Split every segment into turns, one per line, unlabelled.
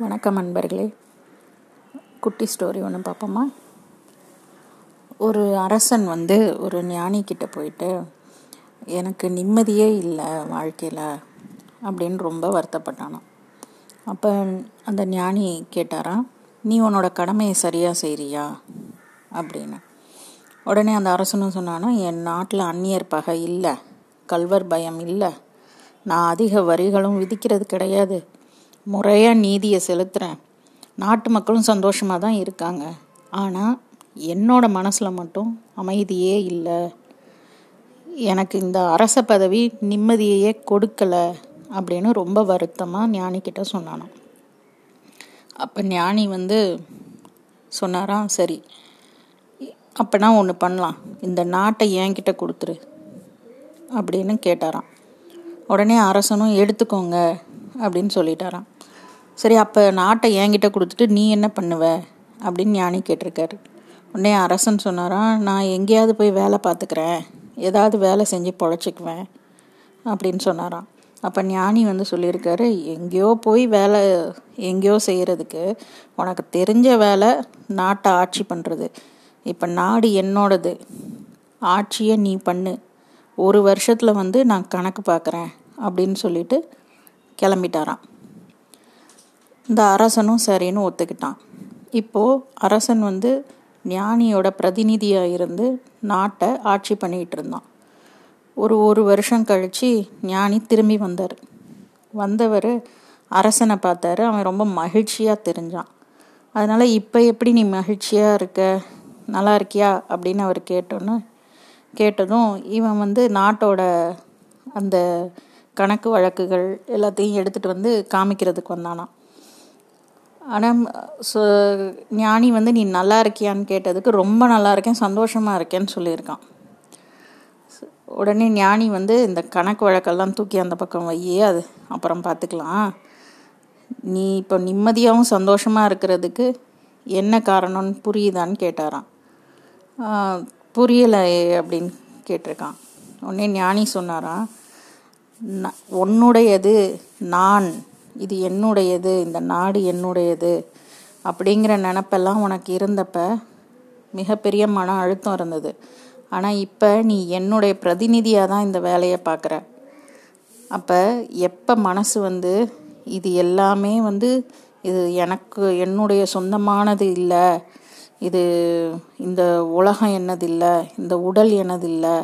வணக்கம் அன்பர்களே. குட்டி ஸ்டோரி ஒன்று பார்ப்போமா ஒரு அரசன் வந்து ஒரு ஞானி கிட்ட போயிட்டு எனக்கு நிம்மதியே இல்லை வாழ்க்கையில் அப்படின்னு ரொம்ப வருத்தப்பட்டானான் அப்போ அந்த ஞானி கேட்டாராம் நீ உன்னோட கடமையை சரியாக செய்கிறியா அப்படின்னு. உடனே அந்த அரசனும் சொன்னானா என் நாட்டில் அந்நியர் பகை இல்லை கல்வர் பயம் இல்லை. நான் அதிக வரிகளும் விதிக்கிறது கிடையாது. முறையாக நீதியை செலுத்துகிறேன் நாட்டு மக்களும் சந்தோஷமாக தான் இருக்காங்க. ஆனால் என்னோட மனசில் மட்டும் அமைதியே இல்லை. எனக்கு இந்த அரச பதவி நிம்மதியையே கொடுக்கலை அப்படின்னு ரொம்ப வருத்தமாக ஞானிக்கிட்ட சொன்னானாம். அப்போ ஞானி வந்து சொன்னாராம் சரி அப்போனா ஒன்று பண்ணலாம். இந்த நாட்டை என்கிட்ட கொடுத்துரு. அப்படின்னு கேட்டாராம். உடனே அரசனும் எடுத்துக்கோங்க. அப்படின்னு சொல்லிட்டாராம். சரி அப்போ நாட்டை என்கிட்ட கொடுத்துட்டு நீ என்ன பண்ணுவ? அப்படின்னு ஞானி கேட்டிருக்காரு. உடனே அரசன் சொன்னாராம் நான் எங்கேயாவது போய் வேலை பார்த்துக்கிறேன். ஏதாவது வேலை செஞ்சு பொழைச்சிக்குவேன் அப்படின்னு சொன்னாராம். அப்போ ஞானி வந்து சொல்லியிருக்காரு எங்கேயோ போய் வேலை எங்கேயோ செய்கிறதுக்கு உனக்கு தெரிஞ்ச வேலை நாட்டை ஆட்சி பண்ணுறது இப்போ நாடு என்னோடது. ஆட்சியை நீ பண்ணு. ஒரு வருஷத்தில் வந்து நான் கணக்கு பார்க்குறேன் அப்படின்னு சொல்லிட்டு கிளம்பிட்டாராம். இந்த அரசனும் சரின்னு ஒத்துக்கிட்டான். இப்போது அரசன் வந்து ஞானியோட பிரதிநிதியாக இருந்து நாட்டை ஆட்சி பண்ணிகிட்டு இருந்தான். ஒரு ஒரு வருஷம் கழித்து ஞானி திரும்பி வந்தார். வந்தவர் அரசனை பார்த்தாரு. அவன் ரொம்ப மகிழ்ச்சியாக தெரிஞ்சான். அதனால் இப்போ எப்படி நீ மகிழ்ச்சியாக இருக்க? நல்லா இருக்கியா? அப்படின்னு அவர் கேட்டோன்னு கேட்டதும் இவன் வந்து நாட்டோட அந்த கணக்கு வழக்குகள் எல்லாத்தையும் எடுத்துகிட்டு வந்து காமிக்கிறதுக்கு வந்தானா. ஆனால் ஸோ ஞானி வந்து நீ நல்லா இருக்கியான்னு கேட்டதுக்கு ரொம்ப நல்லா இருக்கேன் சந்தோஷமாக இருக்கேன்னு சொல்லியிருக்கான். உடனே ஞானி வந்து இந்த கணக்கு வழக்கெல்லாம் தூக்கி அந்த பக்கம் வையே அது அப்புறம் பார்த்துக்கலாம். நீ இப்போ நிம்மதியாகவும் சந்தோஷமாக இருக்கிறதுக்கு என்ன காரணம்னு புரியுதான்னு கேட்டாராம். புரியலை அப்படின்னு கேட்டிருக்கான். உடனே ஞானி சொன்னாராம் உன்னுடையது நான். இது என்னுடையது. இந்த நாடு என்னுடையது. அப்படிங்கிற நினப்பெல்லாம் உனக்கு இருந்தப்ப மிகப்பெரிய மன அழுத்தம் இருந்தது. ஆனால் இப்போ நீ என்னுடைய பிரதிநிதியாக தான் இந்த வேலையை பார்க்குற அப்போ எப்போ மனசு வந்து இது எல்லாமே வந்து இது எனக்கு என்னுடைய சொந்தமானது இல்லை. இது இந்த உலகம் என்னது இல்லை. இந்த உடல் எனது இல்லை.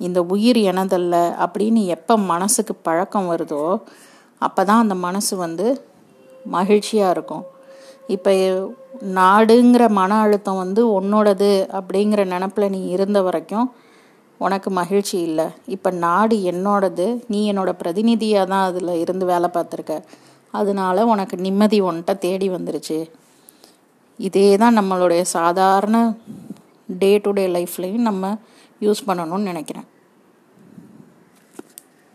இந்த உயிர் எனதல்ல அப்படின்னு எப்போ மனசுக்கு பழக்கம் வருதோ அப்போ தான் அந்த மனசு வந்து மகிழ்ச்சியாக இருக்கும். இப்போ நாடுங்கிற மன அழுத்தம் வந்து உன்னோடது அப்படிங்கிற நினப்பில் நீ இருந்த வரைக்கும் உனக்கு மகிழ்ச்சி இல்லை. இப்போ நாடு என்னோடது நீ என்னோட பிரதிநிதியாக தான் அதில் இருந்து வேலை பார்த்துருக்க. அதனால உனக்கு நிம்மதி ஒன்ட்ட தேடி வந்துருச்சு. இதே தான் நம்மளுடைய சாதாரண டே டு டே லைஃப்லையும் நம்ம யூஸ் பண்ணணும்னு நினைக்கிறேன்.